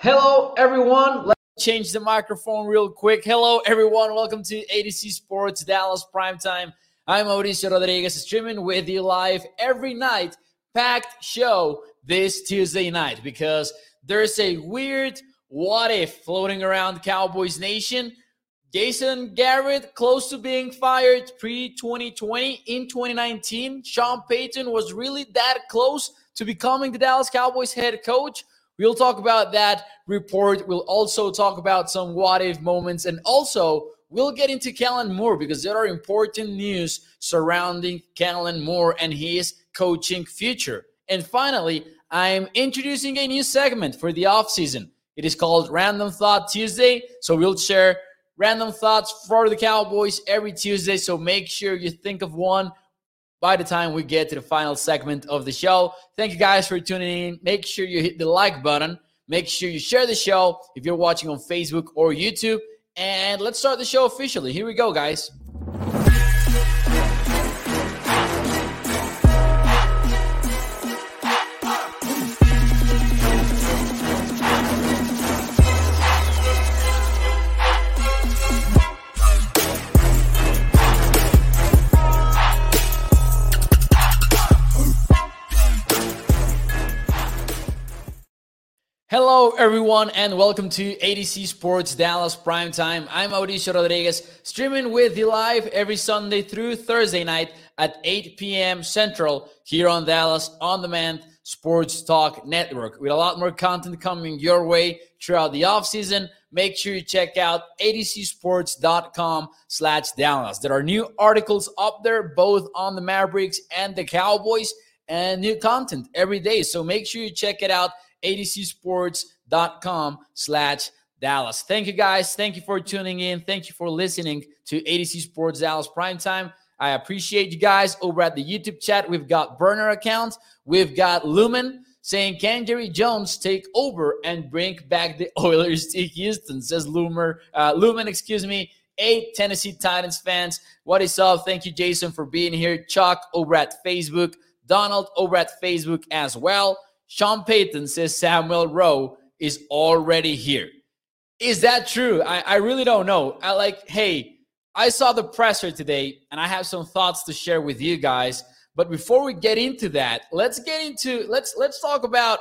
Hello, everyone. Let's change the microphone real quick. Hello, everyone. Welcome to A to Z Sports Dallas Primetime. I'm Mauricio Rodriguez, streaming with you live every night. Packed show this Tuesday night because there's a weird what if floating around Cowboys Nation. Jason Garrett close to being fired pre 2020 in 2019. Sean Payton was really that close to becoming the Dallas Cowboys head coach. We'll talk about that report. We'll also talk about some what if moments and also we'll get into Kellen Moore because there are important news surrounding Kellen Moore and his coaching future. And finally, I'm introducing a new segment for the offseason. It is called Random Thought Tuesday. So we'll share random thoughts for the Cowboys every Tuesday. So make sure you think of one by the time we get to the final segment of the show. Thank you guys for tuning in. Make sure you hit the like button. Make sure you share the show if you're watching on Facebook or YouTube. And let's start the show officially. Here we go, guys. Everyone, and welcome to A to Z Sports Dallas Primetime. I'm Mauricio Rodriguez, streaming with you live every Sunday through Thursday night at 8 p.m. Central here on Dallas On Demand Sports Talk Network. With a lot more content coming your way throughout the offseason, make sure you check out atozsports.com slash Dallas. There are new articles up there, both on the Mavericks and the Cowboys, and new content every day. So make sure you check it out atozsports.com slash Dallas. Thank you guys. Thank you for tuning in. Thank you for listening to A to Z Sports Dallas Primetime. I appreciate you guys over at the YouTube chat. We've got burner accounts. We've got Lumen saying, Can Jerry Jones take over and bring back the Oilers to Houston? Says Lumer, uh, Lumen, excuse me. Eight Tennessee Titans fans. What is up? Thank you, Jason, for being here. Chuck over at Facebook. Donald over at Facebook as well. Sean Payton says Samuel Rowe is already here. Is that true? I, I really don't know. I like, hey, I saw the presser today and I have some thoughts to share with you guys. But before we get into that, let's get into let's let's talk about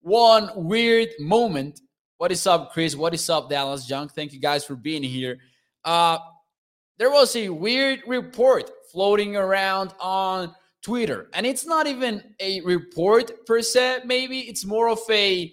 one weird moment. What is up, Chris? What is up, Dallas Junk? Thank you guys for being here. Uh there was a weird report floating around on Twitter. And it's not even a report per se, maybe it's more of a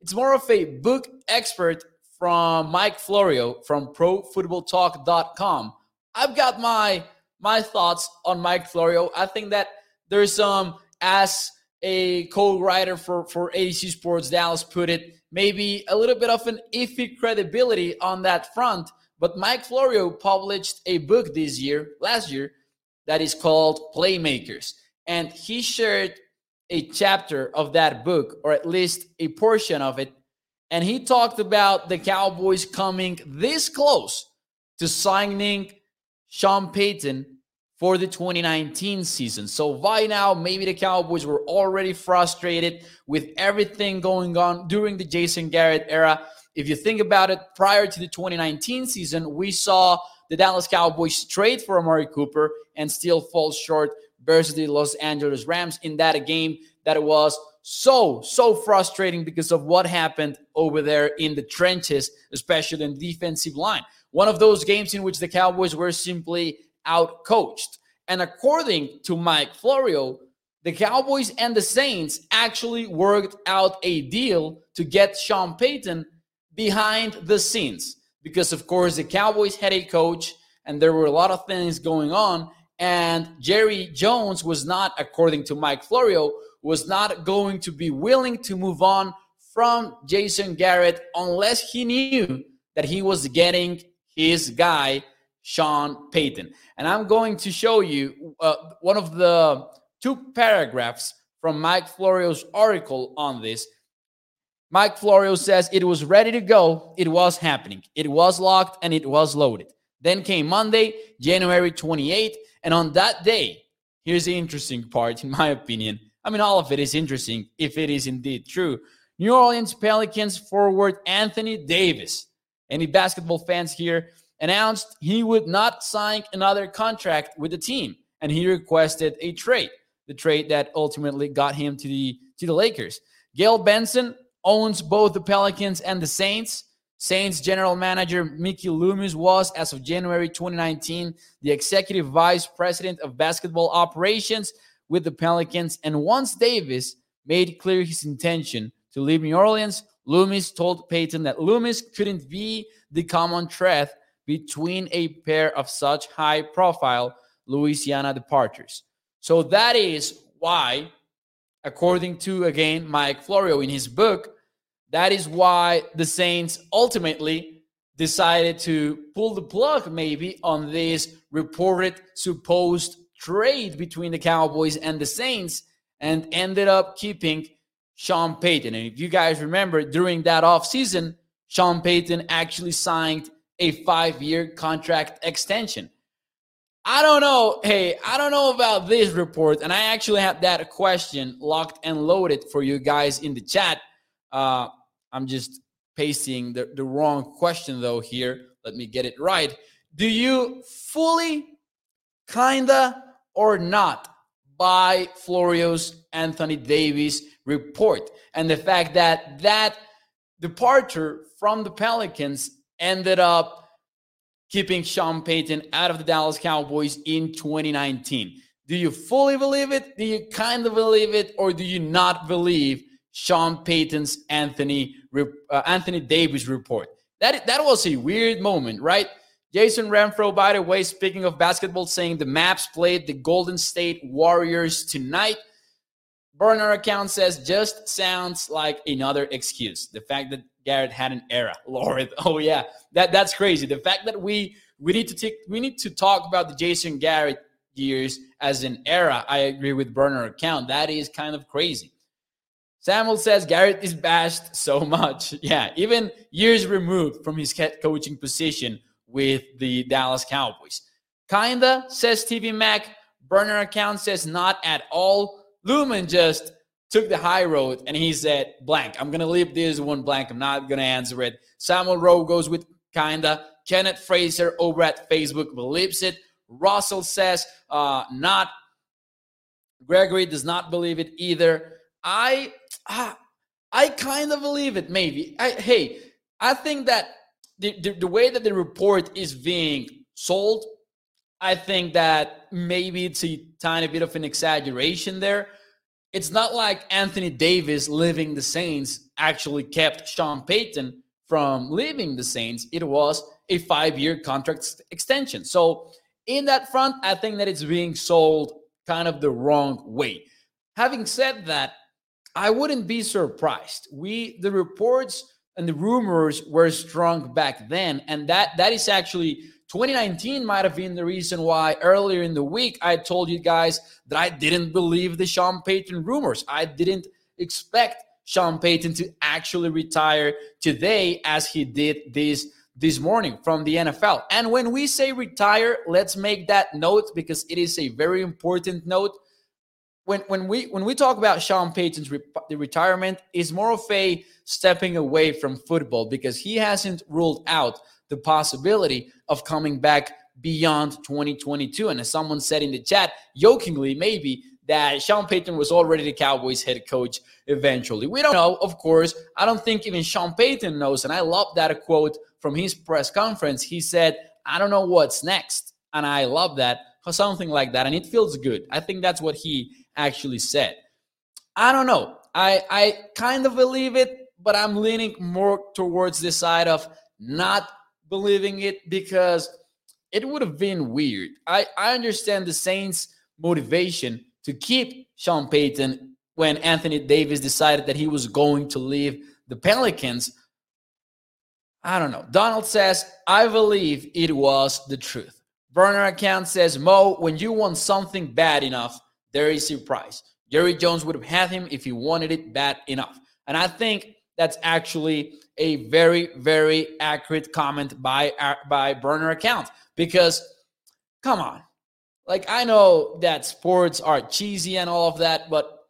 it's more of a book expert from Mike Florio from profootballtalk.com. I've got my my thoughts on Mike Florio. I think that there's some as a co-writer for for A to Z Sports Dallas put it, maybe a little bit of an iffy credibility on that front. But Mike Florio published a book this year, last year, that is called Playmakers. And he shared a chapter of that book, or at least a portion of it. And he talked about the Cowboys coming this close to signing Sean Payton for the 2019 season. So by now, maybe the Cowboys were already frustrated with everything going on during the Jason Garrett era. If you think about it, prior to the 2019 season, we saw the Dallas Cowboys trade for Amari Cooper and still falls short versus the Los Angeles Rams in that game that was so so frustrating because of what happened over there in the trenches, especially in the defensive line. One of those games in which the Cowboys were simply out coached. And according to Mike Florio, the Cowboys and the Saints actually worked out a deal to get Sean Payton behind the scenes because, of course, the Cowboys had a coach and there were a lot of things going on. And Jerry Jones was not, according to Mike Florio, was not going to be willing to move on from Jason Garrett unless he knew that he was getting his guy, Sean Payton. And I'm going to show you uh, one of the two paragraphs from Mike Florio's article on this Mike Florio says it was ready to go. It was happening. It was locked and it was loaded. Then came Monday, January 28th. And on that day, here's the interesting part, in my opinion. I mean, all of it is interesting if it is indeed true. New Orleans Pelicans forward Anthony Davis. Any basketball fans here announced he would not sign another contract with the team and he requested a trade, the trade that ultimately got him to the to the Lakers. Gayle Benson owns both the Pelicans and the Saints. Saints general manager Mickey Loomis was, as of January 2019, the executive vice president of basketball operations with the Pelicans. And once Davis made clear his intention to leave New Orleans, Loomis told Payton that Loomis couldn't be the common thread between a pair of such high profile Louisiana departures. So that is why, according to again Mike Florio in his book, that is why the Saints ultimately decided to pull the plug maybe on this reported supposed trade between the Cowboys and the Saints and ended up keeping Sean Payton. And if you guys remember during that offseason, Sean Payton actually signed a five year contract extension. I don't know. Hey, I don't know about this report. And I actually have that question locked and loaded for you guys in the chat. Uh, I'm just pasting the, the wrong question though here. Let me get it right. Do you fully, kinda, or not buy Florio's Anthony Davis report and the fact that that departure from the Pelicans ended up keeping Sean Payton out of the Dallas Cowboys in 2019. Do you fully believe it? Do you kind of believe it? Or do you not believe Sean Payton's Anthony uh, Anthony Davis report? That, that was a weird moment, right? Jason Renfro, by the way, speaking of basketball, saying the Mavs played the Golden State Warriors tonight. Burner account says just sounds like another excuse. The fact that Garrett had an era. Lord, oh yeah, that that's crazy. The fact that we we need to take we need to talk about the Jason Garrett years as an era. I agree with Burner account. That is kind of crazy. Samuel says Garrett is bashed so much. Yeah, even years removed from his head coaching position with the Dallas Cowboys. Kinda says TV Mac. Burner account says not at all. Lumen just took the high road and he said, blank. I'm to leave this one blank. I'm not to answer it. Samuel Rowe goes with kinda. Kenneth Fraser over at Facebook believes it. Russell says, uh, not. Gregory does not believe it either. I, uh, I kind of believe it, maybe. I, hey, I think that the, the, the way that the report is being sold, I think that maybe it's a tiny bit of an exaggeration there it's not like Anthony Davis leaving the Saints actually kept Sean Payton from leaving the Saints. It was a five year contract extension. So, in that front, I think that it's being sold kind of the wrong way. Having said that, I wouldn't be surprised. We, the reports and the rumors were strong back then, and that that is actually 2019 might have been the reason why earlier in the week I told you guys that I didn't believe the Sean Payton rumors. I didn't expect Sean Payton to actually retire today as he did this this morning from the NFL. And when we say retire, let's make that note because it is a very important note. When when we when we talk about Sean Payton's re- retirement, is more of a stepping away from football because he hasn't ruled out the possibility of coming back beyond 2022. And as someone said in the chat, jokingly, maybe that Sean Payton was already the Cowboys head coach eventually. We don't know, of course. I don't think even Sean Payton knows. And I love that quote from his press conference. He said, I don't know what's next. And I love that, or something like that. And it feels good. I think that's what he actually said. I don't know. I, I kind of believe it, but I'm leaning more towards the side of not believing it because it would have been weird. I, I understand the Saints' motivation to keep Sean Payton when Anthony Davis decided that he was going to leave the Pelicans. I don't know. Donald says, I believe it was the truth. Burner account says, Mo, when you want something bad enough, there is a price. Jerry Jones would have had him if he wanted it bad enough. And I think that's actually a very, very accurate comment by uh, by burner account because come on. Like I know that sports are cheesy and all of that, but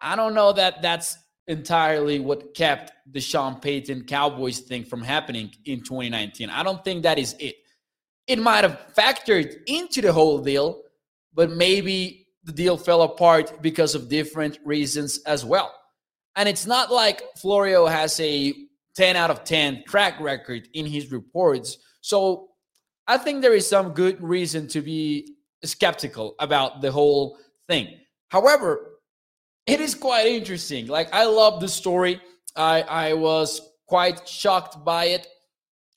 I don't know that that's entirely what kept the Sean Payton Cowboys thing from happening in 2019. I don't think that is it. It might have factored into the whole deal, but maybe the deal fell apart because of different reasons as well. And it's not like Florio has a 10 out of 10 track record in his reports. So I think there is some good reason to be skeptical about the whole thing. However, it is quite interesting. Like I love the story. I I was quite shocked by it.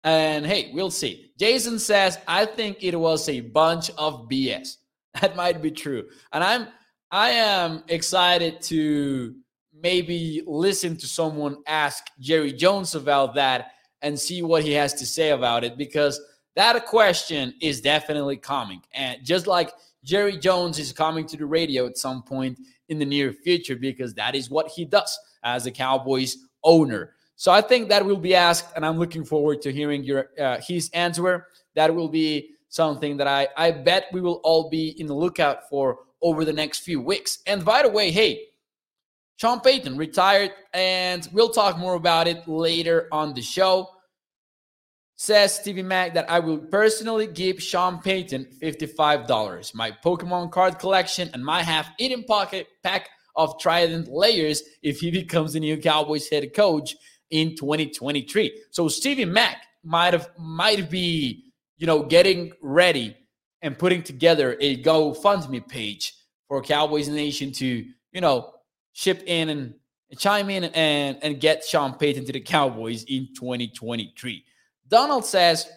And hey, we'll see. Jason says, I think it was a bunch of BS. That might be true. And I'm I am excited to maybe listen to someone ask Jerry Jones about that and see what he has to say about it because that question is definitely coming. And just like Jerry Jones is coming to the radio at some point in the near future because that is what he does as a Cowboys owner. So I think that will be asked, and I'm looking forward to hearing your uh, his answer. That will be something that I I bet we will all be in the lookout for over the next few weeks. And by the way, hey, Sean Payton retired, and we'll talk more about it later on the show. Says Stevie Mac that I will personally give Sean Payton $55. My Pokemon card collection and my half eaten pocket pack of Trident layers if he becomes the new Cowboys head coach in 2023. So Stevie Mac might have might be, you know, getting ready and putting together a GoFundMe page for Cowboys Nation to, you know, ship in and chime in and, and get Sean Payton to the Cowboys in 2023. Donald says,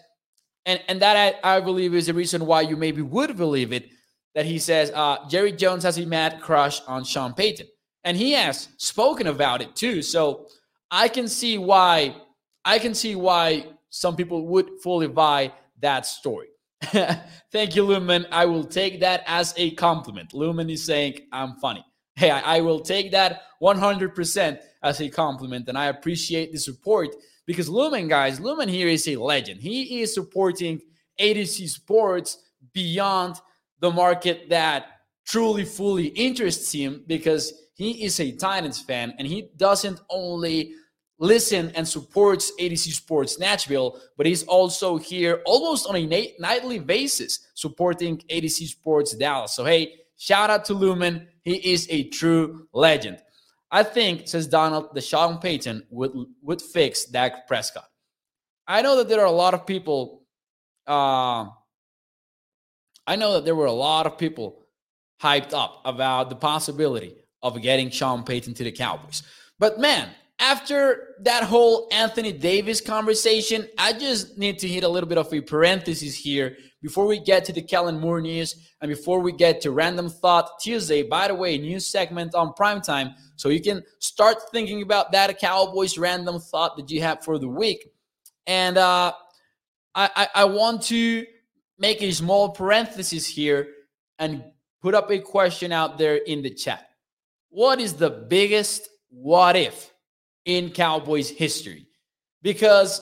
and, and that I, I believe is the reason why you maybe would believe it, that he says uh, Jerry Jones has a mad crush on Sean Payton. And he has spoken about it too. So I can see why I can see why some people would fully buy that story. Thank you, Lumen. I will take that as a compliment. Lumen is saying I'm funny. Hey, I, will take that 100% as a compliment, and I appreciate the support because Lumen, guys, Lumen here is a legend. He is supporting A to Z Sports beyond the market that truly fully interests him because he is a Titans fan and he doesn't only listen and supports A to Z Sports Nashville, but he's also here almost on a nightly basis supporting A to Z Sports Dallas. So, hey, shout out to Lumen. He is a true legend. I think, says Donald, the Sean Payton would would fix Dak Prescott. I know that there are a lot of people. Uh, I know that there were a lot of people hyped up about the possibility of getting Sean Payton to the Cowboys. But man, after that whole Anthony Davis conversation, I just need to hit a little bit of a parenthesis here before we get to the Kellen Moore news and before we get to Random Thought Tuesday. By the way, new segment on primetime. So you can start thinking about that Cowboys random thought that you have for the week. And uh, I, I, I want to make a small parenthesis here and put up a question out there in the chat. What is the biggest what if in Cowboys history? Because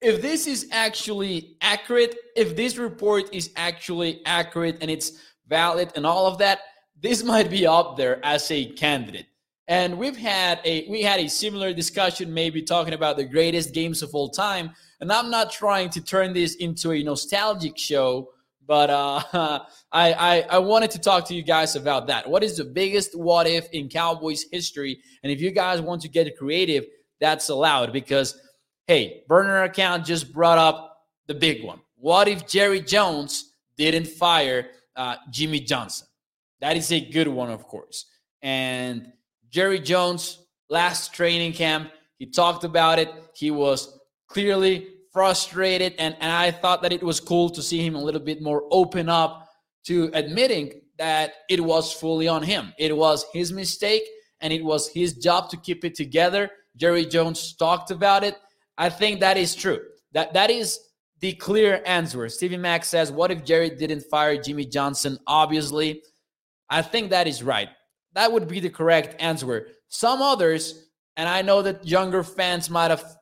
if this is actually accurate, if this report is actually accurate and it's valid and all of that, this might be up there as a candidate. And we've had a we had a similar discussion, maybe talking about the greatest games of all time. And I'm not trying to turn this into a nostalgic show, but uh, I, I I wanted to talk to you guys about that. What is the biggest what if in Cowboys history? And if you guys want to get creative, that's allowed because hey, burner account just brought up the big one. What if Jerry Jones didn't fire uh, Jimmy Johnson? That is a good one, of course. And Jerry Jones, last training camp, he talked about it. He was clearly frustrated, and, and I thought that it was cool to see him a little bit more open up to admitting that it was fully on him. It was his mistake, and it was his job to keep it together. Jerry Jones talked about it. I think that is true. That that is the clear answer. Stevie Mack says, "What if Jerry didn't fire Jimmy Johnson?" Obviously, I think that is right. That would be the correct answer. Some others, and I know that younger fans might have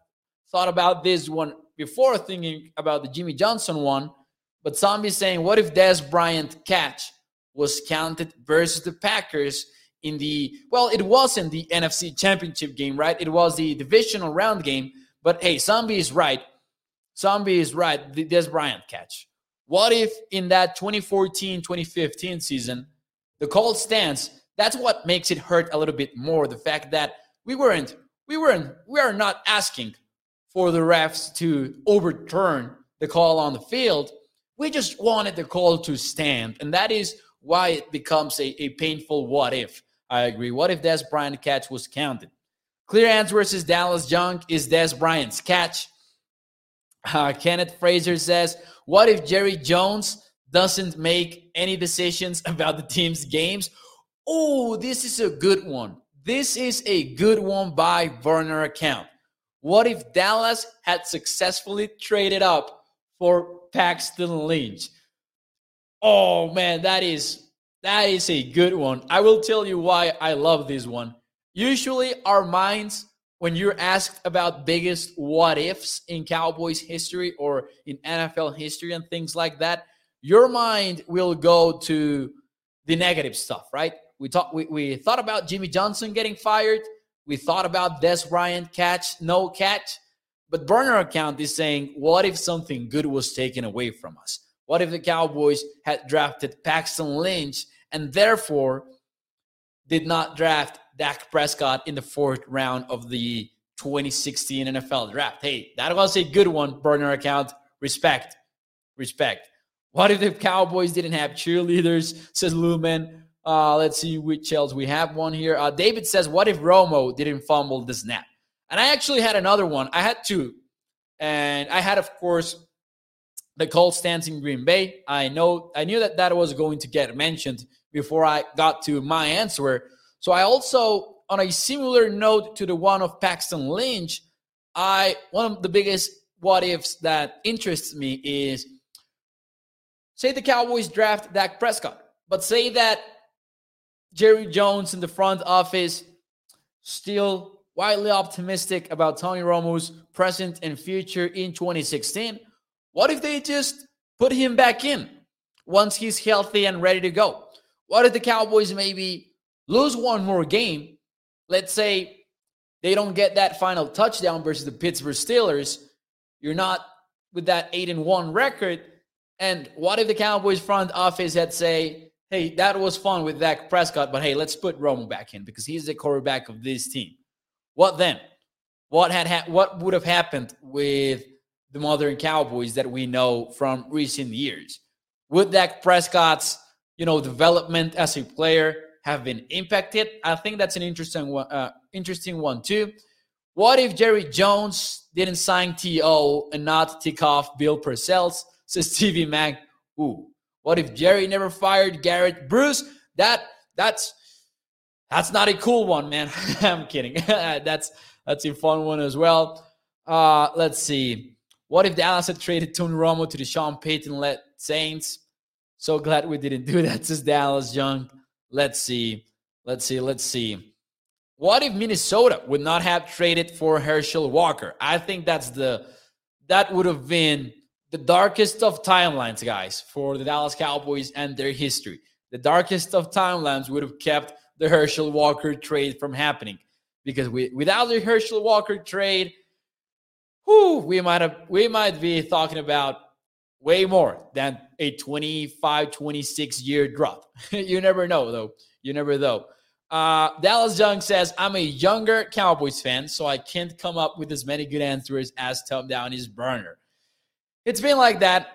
thought about this one before thinking about the Jimmy Johnson one, but some be saying, "What if Dez Bryant catch was counted versus the Packers in the well, it wasn't the NFC Championship game, right? It was the divisional round game. But hey, Zombie is right. Zombie is right. The Dez Bryant catch. What if in that 2014 2015 season, the call stands? That's what makes it hurt a little bit more. The fact that we weren't, we weren't, we are not asking for the refs to overturn the call on the field. We just wanted the call to stand. And that is why it becomes a, a painful what if. I agree. What if Dez Bryant catch was counted? Clear answer versus Dallas Junk is Dez Bryant's catch. Uh, Kenneth Fraser says, What if Jerry Jones doesn't make any decisions about the team's games? Oh, this is a good one. This is a good one by burner account. What if Dallas had successfully traded up for Paxton Lynch? Oh man, that is that is a good one. I will tell you why I love this one. Usually our minds when you're asked about biggest what ifs in Cowboys history or in NFL history and things like that, your mind will go to the negative stuff, right? We thought we, we thought about Jimmy Johnson getting fired. We thought about Dez Bryant catch, no catch. But burner account is saying, what if something good was taken away from us? What if the Cowboys had drafted Paxton Lynch and therefore did not draft Dak Prescott in the fourth round of the 2016 NFL draft? Hey, that was a good one, burner account. Respect. Respect. What if the Cowboys didn't have cheerleaders? Says Lumen. Uh, let's see which else we have one here. Uh, David says, "What if Romo didn't fumble the snap?" And I actually had another one. I had two, and I had, of course, the Colts stance in Green Bay. I know I knew that that was going to get mentioned before I got to my answer. So I also, on a similar note to the one of Paxton Lynch, I one of the biggest what ifs that interests me is say the Cowboys draft Dak Prescott, but say that Jerry Jones in the front office still widely optimistic about Tony Romo's present and future in 2016. What if they just put him back in once he's healthy and ready to go? What if the Cowboys maybe lose one more game? Let's say they don't get that final touchdown versus the Pittsburgh Steelers. You're not with that 8 and 1 record. And what if the Cowboys front office had say, hey, that was fun with Dak Prescott, but hey, let's put Romo back in because he's the quarterback of this team. What then? What had ha- what would have happened with the modern Cowboys that we know from recent years? Would Dak Prescott's you know development as a player have been impacted? I think that's an interesting one. Uh, interesting one too. What if Jerry Jones didn't sign T.O. and not tick off Bill Parcells? Says TV Mag. Ooh, what if Jerry never fired Garrett Bruce? That that's that's not a cool one, man. I'm kidding. that's that's a fun one as well. Uh, let's see. What if Dallas had traded Tony Romo to the Sean Payton led Saints? So glad we didn't do that, says Dallas Young. Let's see. Let's see. Let's see. What if Minnesota would not have traded for Herschel Walker? I think that's the that would have been the darkest of timelines, guys, for the Dallas Cowboys and their history. The darkest of timelines would have kept the Herschel Walker trade from happening because we, without the Herschel Walker trade, whew, we might have we might be talking about way more than a 25, 26 year drop. you never know, though. You never know. Uh, Dallas Young says, I'm a younger Cowboys fan, so I can't come up with as many good answers as Tom Downey's burner it's been like that.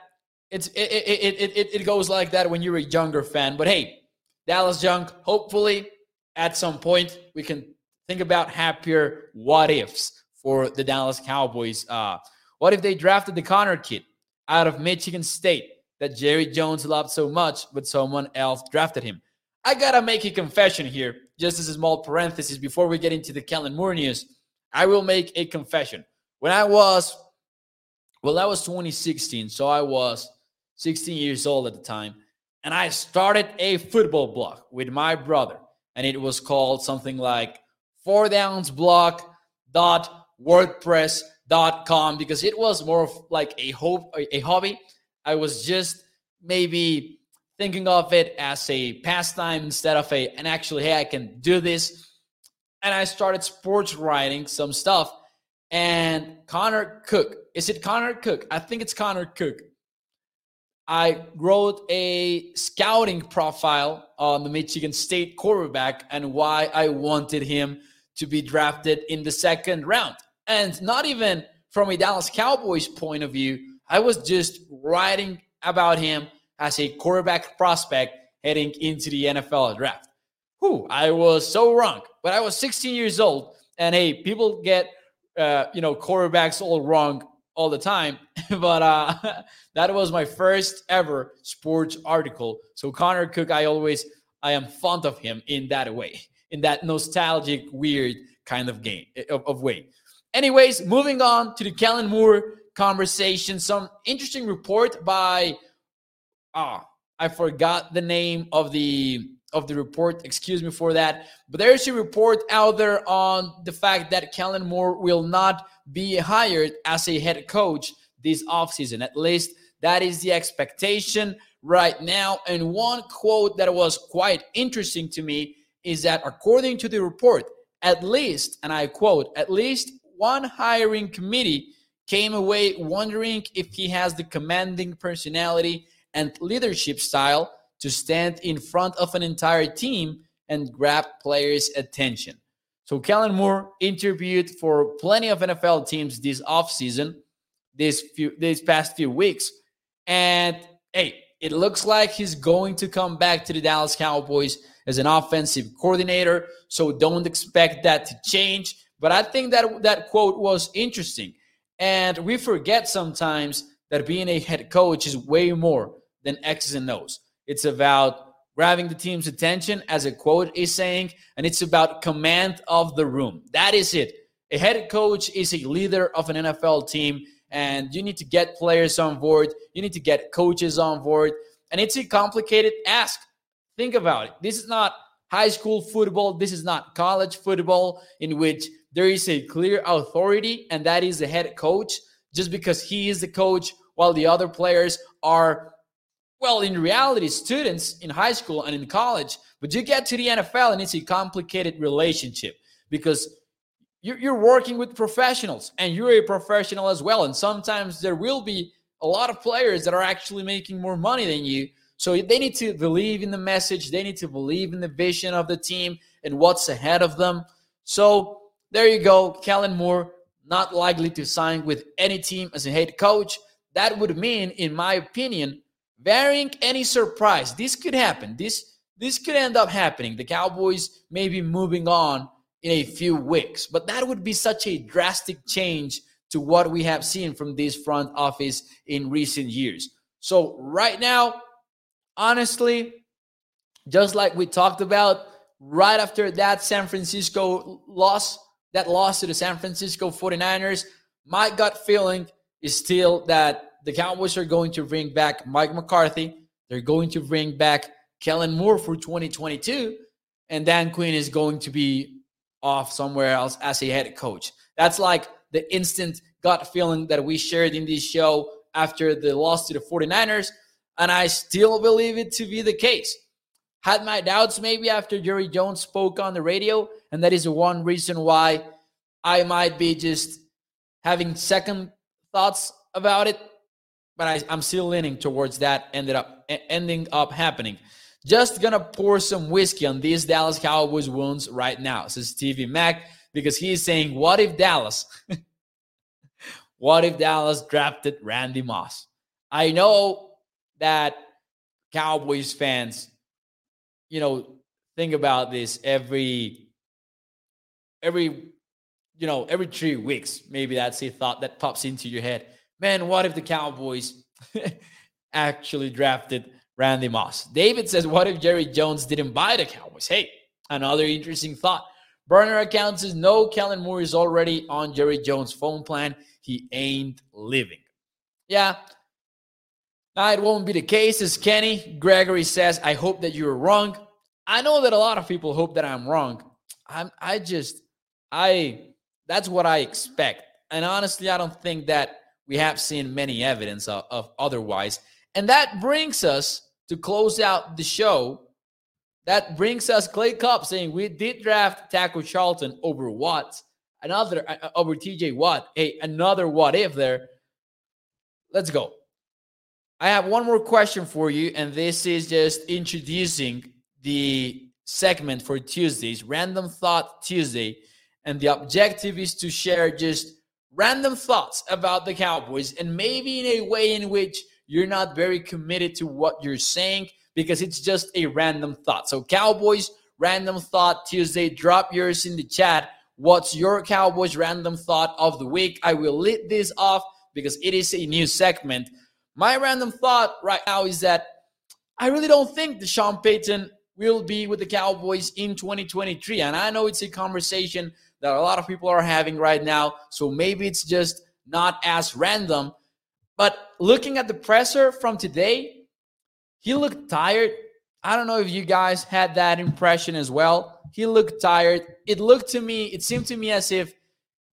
It's it, it, it, it, it goes like that when you're a younger fan. But hey, Dallas Junk, hopefully at some point we can think about happier what ifs for the Dallas Cowboys. Uh, what if they drafted the Connor kid out of Michigan State that Jerry Jones loved so much, but someone else drafted him? I gotta make a confession here, just as a small parenthesis before we get into the Kellen Moore news. I will make a confession. When I was well, that was 2016. So I was 16 years old at the time. And I started a football blog with my brother. And it was called something like four downs block dot wordpress.com because it was more of like a hope a hobby. I was just maybe thinking of it as a pastime instead of a, and actually, hey, I can do this. And I started sports writing some stuff. And Connor Cook, is it Connor Cook? I think it's Connor Cook. I wrote a scouting profile on the Michigan State quarterback and why I wanted him to be drafted in the second round. And not even from a Dallas Cowboys point of view, I was just writing about him as a quarterback prospect heading into the NFL draft. Whew, I was so wrong. But I was 16 years old, and hey, people get uh, you know quarterbacks all wrong all the time. but uh, that was my first ever sports article. So Connor Cook, I always I am fond of him in that way, in that nostalgic, weird kind of game of, of way. Anyways, moving on to the Kellen Moore conversation. Some interesting report by ah, I forgot the name of the of the report. Excuse me for that. But there's a report out there on the fact that Kellen Moore will not be hired as a head coach this offseason. At least that is the expectation right now. And one quote that was quite interesting to me is that according to the report, at least, and I quote, at least one hiring committee came away wondering if he has the commanding personality and leadership style to stand in front of an entire team and grab players' attention. So Kellen Moore interviewed for plenty of NFL teams this offseason, this few these past few weeks. And hey, it looks like he's going to come back to the Dallas Cowboys as an offensive coordinator. So don't expect that to change. But I think that that quote was interesting. And we forget sometimes that being a head coach is way more than X's and O's. It's about grabbing the team's attention, as a quote is saying, and it's about command of the room. That is it. A head coach is a leader of an NFL team, and you need to get players on board. You need to get coaches on board, and it's a complicated ask. Think about it. This is not high school football. This is not college football, in which there is a clear authority, and that is the head coach. Just because he is the coach, while the other players are well, in reality, students in high school and in college, but you get to the NFL and it's a complicated relationship because you're, working with professionals and you're a professional as well. And sometimes there will be a lot of players that are actually making more money than you. So they need to believe in the message, they need to believe in the vision of the team and what's ahead of them. So there you go. Kellen Moore, not likely to sign with any team as a head coach. That would mean, in my opinion, Varying any surprise, this could happen. This this could end up happening. The Cowboys may be moving on in a few weeks, but that would be such a drastic change to what we have seen from this front office in recent years. So right now, honestly, just like we talked about, right after that San Francisco loss, that loss to the San Francisco 49ers, my gut feeling is still that the Cowboys are going to bring back Mike McCarthy. They're going to bring back Kellen Moore for 2022. And Dan Quinn is going to be off somewhere else as a head coach. That's like the instant gut feeling that we shared in this show after the loss to the 49ers. And I still believe it to be the case. Had my doubts maybe after Jerry Jones spoke on the radio. And that is one reason why I might be just having second thoughts about it but I, am still leaning towards that ended up ending up happening. Just gonna pour some whiskey on these Dallas Cowboys wounds right now, says Stevie Mack, because he's saying, "What if Dallas? what if Dallas drafted Randy Moss?" I know that Cowboys fans, you know, think about this every every you know every three weeks. Maybe that's a thought that pops into your head man, what if the Cowboys actually drafted Randy Moss? David says, what if Jerry Jones didn't buy the Cowboys? Hey, another interesting thought. Burner account says, no, Kellen Moore is already on Jerry Jones' phone plan. He ain't living. Yeah. Now, it won't be the case, as Kenny Gregory says. I hope that you're wrong. I know that a lot of people hope that I'm wrong. I'm, I just, I, that's what I expect. And honestly, I don't think that we have seen many evidence of, of otherwise. And that brings us to close out the show, that brings us Clay Cup saying we did draft Taco Charlton over Watt, another uh, uh over TJ Watt. Hey, another what if there. Let's go. I have one more question for you, and this is just introducing the segment for Tuesdays, Random Thought Tuesday. And the objective is to share just random thoughts about the Cowboys and maybe in a way in which you're not very committed to what you're saying because it's just a random thought. So, Cowboys, random thought Tuesday, drop yours in the chat. What's your Cowboys random thought of the week? I will lead this off because it is a new segment. My random thought right now is that I really don't think Sean Payton will be with the Cowboys in 2023. And I know it's a conversation that a lot of people are having right now. So maybe it's just not as random. But looking at the presser from today, he looked tired. I don't know if you guys had that impression as well. He looked tired. It looked to me, it seemed to me as if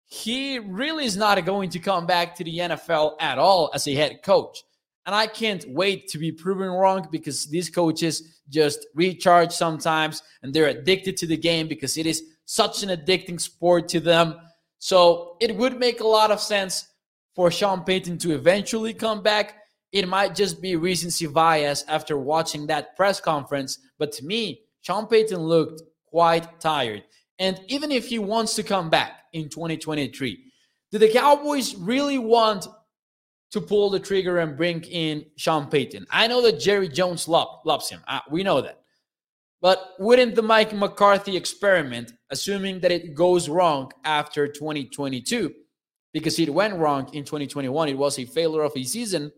he really is not going to come back to the NFL at all as a head coach. And I can't wait to be proven wrong because these coaches just recharge sometimes and they're addicted to the game because it is such an addicting sport to them. So it would make a lot of sense for Sean Payton to eventually come back. It might just be recency bias after watching that press conference. But to me, Sean Payton looked quite tired. And even if he wants to come back in 2023, do the Cowboys really want to pull the trigger and bring in Sean Payton. I know that Jerry Jones love, loves him. Uh, we know that. But wouldn't the Mike McCarthy experiment, assuming that it goes wrong after 2022, because it went wrong in 2021, it was a failure of a season,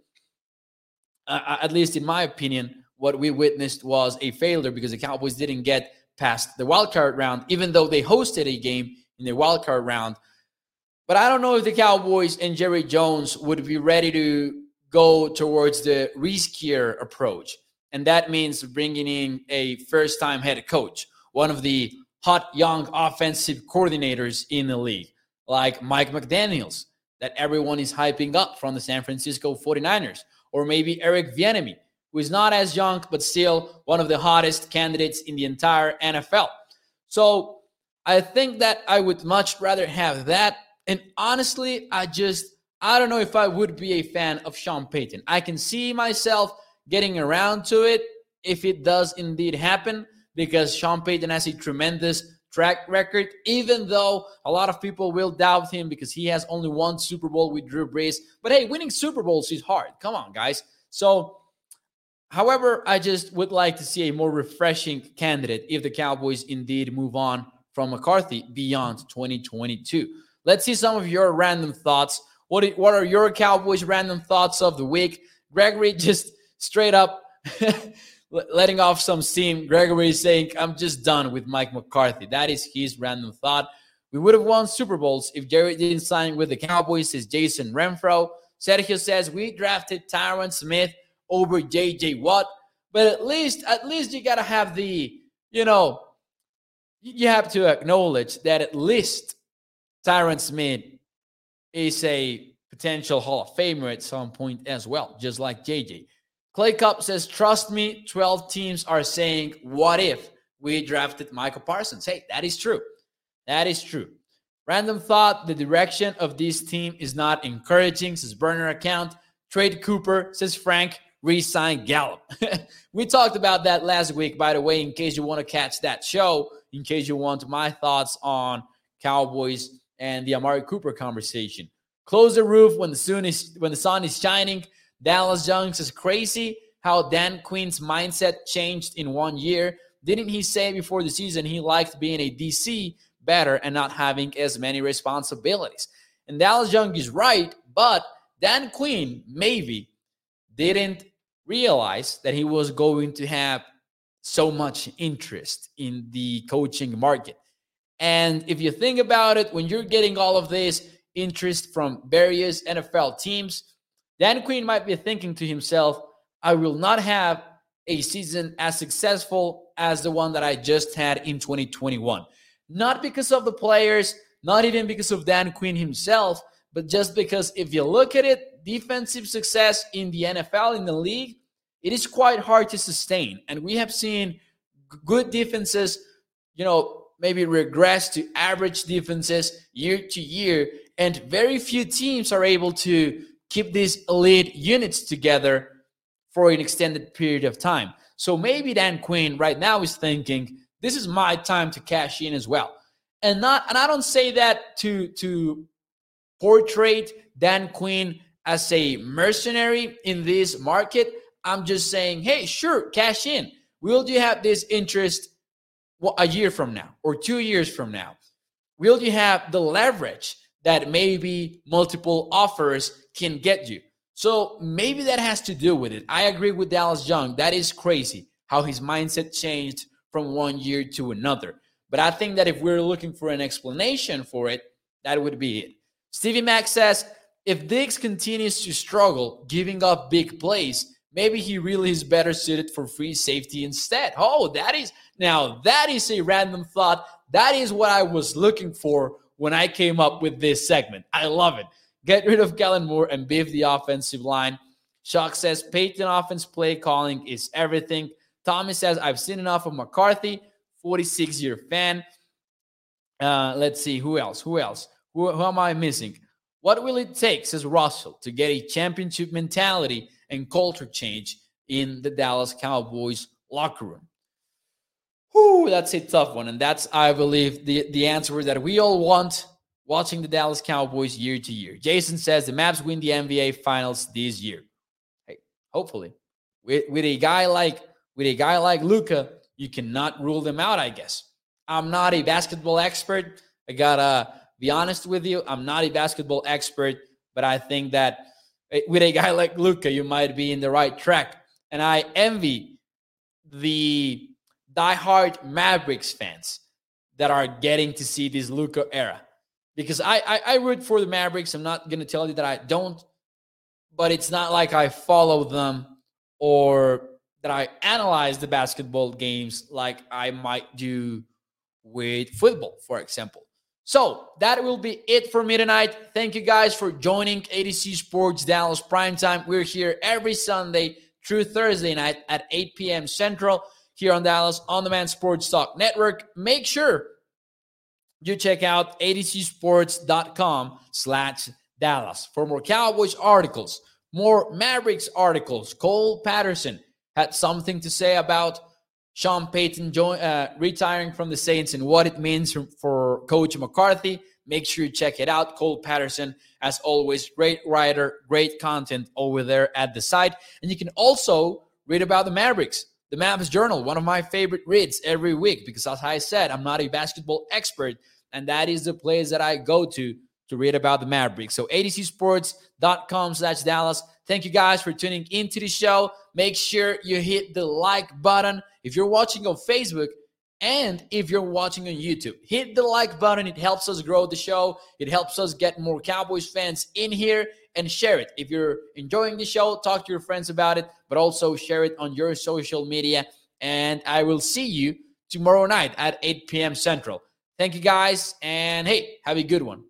uh, uh, at least in my opinion, what we witnessed was a failure because the Cowboys didn't get past the wildcard round, even though they hosted a game in the wildcard round but I don't know if the Cowboys and Jerry Jones would be ready to go towards the riskier approach. And that means bringing in a first time head coach, one of the hot young offensive coordinators in the league, like Mike McDaniels, that everyone is hyping up from the San Francisco 49ers, or maybe Eric Bieniemy, who is not as young, but still one of the hottest candidates in the entire NFL. So I think that I would much rather have that and honestly, I just I don't know if I would be a fan of Sean Payton. I can see myself getting around to it if it does indeed happen because Sean Payton has a tremendous track record, even though a lot of people will doubt him because he has only one Super Bowl with Drew Brees. But hey, winning Super Bowls is hard. Come on, guys. So, however, I just would like to see a more refreshing candidate if the Cowboys indeed move on from McCarthy beyond 2022. Let's see some of your random thoughts. What, what are your Cowboys random thoughts of the week? Gregory just straight up letting off some steam. Gregory is saying, I'm just done with Mike McCarthy. That is his random thought. We would have won Super Bowls if Jerry didn't sign with the Cowboys, says Jason Renfro. Sergio says, We drafted Tyron Smith over JJ Watt. But at least, at least you gotta have the, you know, you have to acknowledge that at least Tyron Smith is a potential Hall of Famer at some point as well, just like JJ. Clay Cup says, Trust me, 12 teams are saying, What if we drafted Michael Parsons? Hey, that is true. That is true. Random thought the direction of this team is not encouraging, says burner account. Trade Cooper, says Frank, resign Gallup. we talked about that last week, by the way, in case you want to catch that show, in case you want my thoughts on Cowboys and the Amari Cooper conversation. Close the roof when the sun is when the sun is shining. Dallas Jones is crazy how Dan Quinn's mindset changed in one year. Didn't he say before the season he liked being a DC better and not having as many responsibilities? And Dallas Young is right, but Dan Quinn maybe didn't realize that he was going to have so much interest in the coaching market. And if you think about it, when you're getting all of this interest from various NFL teams, Dan Quinn might be thinking to himself, I will not have a season as successful as the one that I just had in 2021. Not because of the players, not even because of Dan Quinn himself, but just because if you look at it, defensive success in the NFL, in the league, it is quite hard to sustain. And we have seen good defenses, you know, maybe regress to average defenses year to year. And very few teams are able to keep these elite units together for an extended period of time. So maybe Dan Quinn right now is thinking, this is my time to cash in as well. And not and I don't say that to to portray Dan Quinn as a mercenary in this market. I'm just saying, hey, sure, cash in. Will you have this interest a year from now or two years from now? Will you have the leverage that maybe multiple offers can get you? So maybe that has to do with it. I agree with Dallas Young. That is crazy how his mindset changed from one year to another. But I think that if we're looking for an explanation for it, that would be it. Stevie Mack says if Diggs continues to struggle giving up big plays, maybe he really is better suited for free safety instead. Oh, that is now that is a random thought. That is what I was looking for when I came up with this segment. I love it. Get rid of Kellen Moore and beef the offensive line. Shock says Payton offense play calling is everything. Thomas says I've seen enough of McCarthy. 46 year fan. Uh, let's see who else. Who else? Who, who am I missing? What will it take, says Russell, to get a championship mentality and culture change in the Dallas Cowboys locker room? Whew, that's a tough one. And that's, I believe, the, the answer that we all want watching the Dallas Cowboys year to year. Jason says the Mavs win the NBA Finals this year. Hey, hopefully, with, with a guy like with a guy like Luka, you cannot rule them out. I guess I'm not a basketball expert. I gotta be honest with you. I'm not a basketball expert, but I think that eh, with a guy like Luka, you might be in the right track. And I envy the diehard Mavericks fans that are getting to see this Luka era because I, I, I root for the Mavericks. I'm not gonna tell you that I don't, but it's not like I follow them or that I analyze the basketball games like I might do with football, for example. So that will be it for me tonight. Thank you guys for joining A to Z Sports Dallas Primetime. We're here every Sunday through Thursday night at 8 p.m. Central here on Dallas On Demand Sports Talk Network. Make sure you check out atozsports.com slash Dallas for more Cowboys articles, more Mavericks articles. Cole Patterson had something to say about Sean Payton join, uh, retiring from the Saints and what it means for Coach McCarthy. Make sure you check it out. Cole Patterson, as always, great writer, great content over there at the site. And you can also read about the Mavericks, the Mavs Journal, one of my favorite reads every week, because as I said, I'm not a basketball expert, and that is the place that I go to to read about the Mavericks. So atozsports.com slash Dallas. Thank you guys for tuning into the show. Make sure you hit the like button. If you're watching on Facebook and if you're watching on YouTube, hit the like button. It helps us grow the show. It helps us get more Cowboys fans in here and share it. If you're enjoying the show, talk to your friends about it, but also share it on your social media. And I will see you tomorrow night at 8 p.m. Central. Thank you guys. And hey, have a good one.